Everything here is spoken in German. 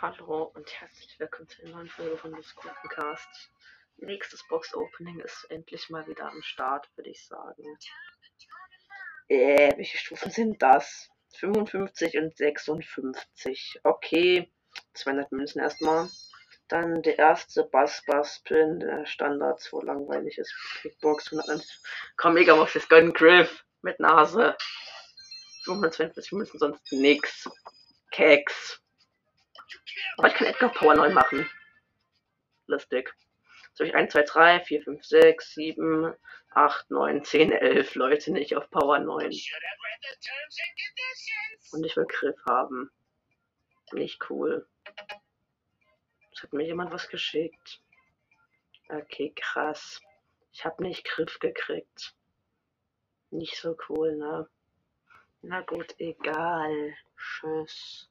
Hallo und herzlich willkommen zu einer neuen Folge von des Cast. Nächstes Box Opening ist endlich mal wieder am Start, würde ich sagen. Äh, welche Stufen sind das? 55 und 56. Okay, 200 Münzen erstmal. Dann der erste Bass Bass Pin, der Standard, so langweilig ist. Kickbox 101. Komm, Mega Box ist Gun Griff mit Nase. 25 Münzen, sonst nix. Keks. Aber ich kann Edgar Power neu machen. Lustig. Soll ich 1, 2, 3, 4, 5, 6, 7, 8, 9, 10, 11 Leute nicht auf Power 9. Und ich will Griff haben. Nicht cool. Es hat mir jemand was geschickt. Okay, krass. Ich habe nicht Griff gekriegt. Nicht so cool, ne? Na gut, egal. Tschüss.